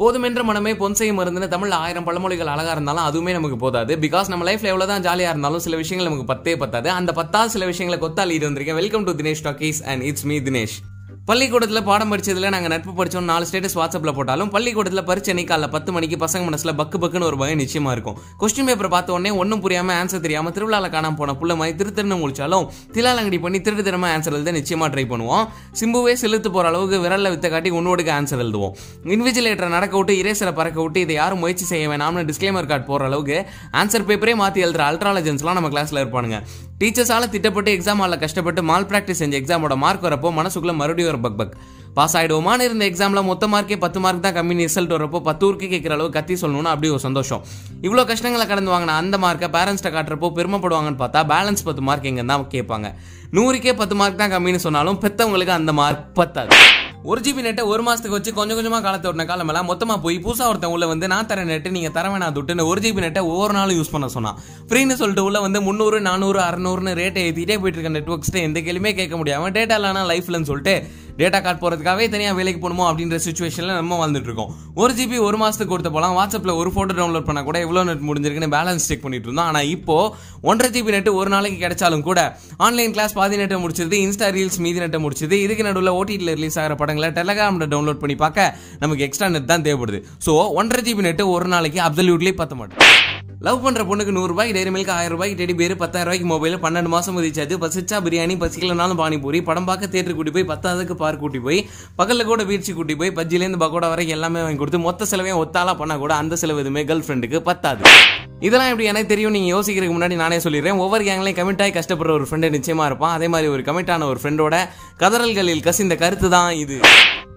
போதுமென்ற மனமே பொன்சையும் மருந்துன்னு தமிழ்ல ஆயிரம் பழமொழிகள் அழகா இருந்தாலும் அதுவுமே நமக்கு போதாது. பிகாஸ் நம்ம லைஃப்ல எவ்வளவுதான் ஜாலியா இருந்தாலும் சில விஷயங்கள் நமக்கு பத்தே பத்தாது. அந்த பத்தாவது சில விஷயங்களை கொத்தாலி இது வந்திருக்கேன். Welcome to Dinesh talkies and it's me Dinesh பள்ளிக்கூடத்தில் பாடம் படித்ததில் நாங்கள் நட்பு படித்தோம் நாலு ஸ்டேட்டஸ் வாட்ஸ்அப்பில் போட்டாலும் பள்ளிக்கூடத்தில் பரிச்சை காலைல பத்து மணிக்கு பசங்க மனசில் பக்கு பக்குன்னு ஒரு பயம் நிச்சயமா இருக்கும். கொஸ்டின் பேப்பர் பார்த்த உடனே ஒன்றும் புரியாமல் ஆன்சர் தெரியாமல் திருவிழாவில் காணாமல் போன புள்ள மாதிரி திரு திருன்னு முடிச்சாலும் திலாலங்கடி பண்ணி திருட்டு திறமை ஆன்சர் எழுத நிச்சயமாக ட்ரை பண்ணுவோம். சிம்புவே செலுத்து போகிற அளவுக்கு விரல்ல வித்த காட்டி உன்னோடுக்கு ஆன்சர் எழுதுவோம். இன்விஜிலேட்டரை நடக்க விட்டு இரேசரை பறக்க விட்டு இதை யாரும் முயற்சி செய்ய வேணாம்னு டிஸ்க்ளைமர் கார்டு போகிற அளவுக்கு ஆன்சர் பேப்பரே மாற்றி எழுதுற அல்ட்ராலஜன்ஸ்லாம் நம்ம கிளாஸில் இருப்பானுங்க. டீச்சர்ஸால திட்டப்பட்டு எக்ஸாம் ஹாலில் கஷ்டப்பட்டு மால் ப்ராக்டிஸ் செஞ்ச எக்ஸாமோட மார்க் வரப்போ மனசுக்குள்ள மறுபடியும் ஒரு பக் பக் பாஸ் ஆயிடுவோமான்னு இருந்த எக்ஸாமில் மொத்த மார்க்கே பத்து மார்க் தான் கம்மி ரிசல்ட் வரப்போ பத்து ஊருக்கு கேட்குற அளவு கத்தி சொல்லணும்னு அப்படி ஒரு சந்தோஷம். இவ்வளோ கஷ்டங்களை கடந்து வாங்கின அந்த மார்க்கை பேரண்ட்ஸ்ட்ட காட்டுறப்போ பெருமைப்படுவாங்கன்னு பார்த்தா பேலன்ஸ் பத்து மார்க் எங்கே தான் கேட்பாங்க. நூறுக்கே பத்து மார்க் தான் கம்மின்னு சொன்னாலும் பெத்தவங்களுக்கு அந்த மார்க் பத்தாது. ஒரு ஜிபி நெட்டை ஒரு மாசத்துக்கு வச்சு கொஞ்சம் கொஞ்சமா காலத்தை ஓட்டின காலமெல்லாம் மொத்தமா போய் புதுசா ஒருத்தன் உள்ள வந்து நான் தர நெட்டு நீங்க தர வேணா துட்டுன்னு ஒரு ஜிபி நெட்டை ஒவ்வொரு நாளும் யூஸ் பண்ண சொன்னான். ஃப்ரீன்னு சொல்லிட்டு உள்ள வந்து முந்நூறு நானூறு அறநூறுன்னு ரேட்டை ஏற்றிட்டே போயிட்டு இருக்க நெட்ஒர்க்ஸ்ட்டு எந்த கேள்வியுமே கேட்க முடியாம டேட்டா இல்லைனா லைஃப்லன்னு சொல்லிட்டு டேட்டா கார்டு போகிறதுக்காகவே தனியாக வேலைக்கு போகணுமோ அப்படின்ற சுச்சுவேஷனில் நம்ம வாழ்ந்துட்டு இருக்கோம் ஒரு ஜிபி ஒரு மாதத்துக்கு கொடுத்த போகலாம். வாட்ஸ்அப்பில் ஒரு ஃபோட்டோ டவுன்லோட் பண்ணால் கூட எவ்வளோ நெட் முடிஞ்சிருக்குன்னு பேலன்ஸ் செக் பண்ணிட்டு இருந்தோம். ஆனால் இப்போ ஒன்றரை ஜிபி நெட் ஒரு நாளைக்கு கிடைச்சாலும் கூட ஆன்லைன் கிளாஸ் பாதி நெட்டை முடிச்சது இன்ஸ்டா ரீல்ஸ் மீதி நெட்டை முடிச்சது இதுக்கு நடுவில் ஓடிடியில் ரிலீஸ் ஆகிற படங்களை டெலகிராமில் டவுன்லோட் பண்ணி பார்க்க நமக்கு எக்ஸ்ட்ரா நெட் தான் தேவைப்படுது. ஸோ ஒன்றரை ஜிபி நெட்டு ஒரு நாளைக்கு அப்சல்யூட்லி பத்த மாட்டோம் லவ் பண்ற பொண்ணுக்கு நூறு ரூபாய் டெய்ரி மில்க் ஆயிரம் ரூபாய்க்கு டெடி பேர் பத்தாயிரம் ரூபாய்க்கு மொபைல் பன்னெண்டு மாசம் ரீசார்ஜ் பசிச்சா பிரியாணி பசிக்கலனாலும் பானிபூரி. படம் பார்க்க தேட்டர் கூட்டி போய் பத்தாவதுக்கு பார்க் கூட்டி போய் பகல்ல கூட பீச்சு கூட்டி போய் பஜ்ஜிலேருந்து பக்கோடா வரைக்கும் எல்லாமே வாங்கி கொடுத்து மொத்த செலவையும் ஒத்தாலா பண்ணா கூட அந்த செலவு எதுவுமே கேர்ள் ஃப்ரெண்டுக்கு பத்தாது. இதெல்லாம் எப்படி எனக்கு தெரியும்? நீங்க யோசிக்கிறதுக்கு முன்னாடி நானே சொல்லிடுறேன். ஒவ்வொரு கேங்லையும் கமிட் ஆகி கஷ்டப்படுற ஒரு ஃப்ரெண்டு நிச்சயமா இருப்பான். அதே மாதிரி ஒரு கமிட்டான ஆன ஒரு ஃப்ரெண்டோட கதறல்களில் கசிந்த கருத்து தான் இது.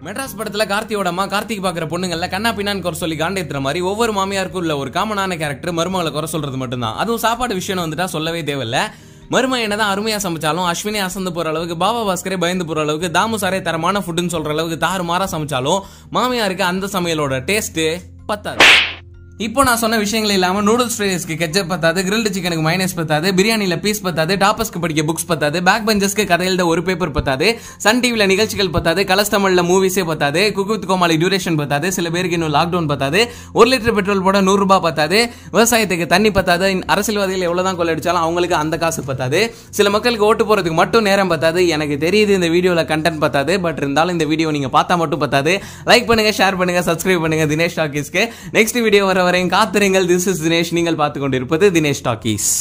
மெட்ராஸ் படத்துல கார்த்தியோட அம்மா கார்த்திக் பாக்குற பொண்ணுங்கள கண்ணா பின்னான்னு குறை சொல்லி காண்டேத்துற மாதிரி ஒவ்வொரு மாமியாருக்கும் உள்ள ஒரு காமனான கேரக்டர் மருமகளை குறை சொல்றது மட்டும்தான். அதுவும் சாப்பாடு விஷயம் வந்துட்டா சொல்லவே தேவையில்ல. மருமை என்னதான் அருமையா சமைச்சாலும் அஸ்வினி அசந்து போற அளவுக்கு பாபா பாஸ்கரே பயந்து போற அளவுக்கு தாமு சாரே தரமான ஃபுட்டுன்னு சொல்ற அளவுக்கு தாறு மாறா சமைச்சாலும் மாமியாருக்கு அந்த சமையலோட டேஸ்ட் பத்தாது. இப்போ நான் சொன்ன விஷயங்கள் இல்லாமல் நூடுல்ஸ் ஃப்ரைஸ்க்கு கெச்சப் பத்தாது கிரில்டு சிக்கனுக்கு மைனஸ் பத்தாது பிரியாணியில் பீஸ் பத்தாது டாப்பஸ்க்கு படிக்க புக்ஸ் பத்தாது பேக் பெஞ்சஸ்க்கு கதை ஒரு பேப்பர் பத்தாது சன் டிவியில் நிகழ்ச்சிகள் பத்தாது கலர்ஸ் தமிழில் மூவிஸே பத்தாது குக்குத் கோமாளி டியூரேஷன் பத்தாது சில பேருக்கு இன்னும் லாக்டவுன் பத்தாது ஒரு லிட்டர் பெட்ரோல் போட நூறுரூபா பத்தாது விவசாயத்துக்கு தண்ணி பத்தாது அரசியல்வாதிகள் எவ்வளவுதான் கொள்ளடிச்சாலும் அவங்களுக்கு அந்த காசு பத்தாது. சில மக்களுக்கு ஓட்டு போகிறதுக்கு மட்டும் நேரம் பத்தாது எனக்கு தெரியுது இந்த வீடியோவில் கண்டென்ட் பத்தாது பட் இருந்தாலும் இந்த வீடியோ நீங்கள் பார்த்தா மட்டும் பத்தாது. லைக் பண்ணுங்கள் ஷேர் பண்ணுங்கள் சப்ஸ்கிரைப் பண்ணுங்க தினேஷ் டாக்கீஸ்க்கு. நெக்ஸ்ட் வீடியோ வர வரையும் காத்திருங்கள். திஸ் இஸ் தினேஷ் நீங்கள் பார்த்து கொண்டிருப்பது தினேஷ் டாக்கீஸ்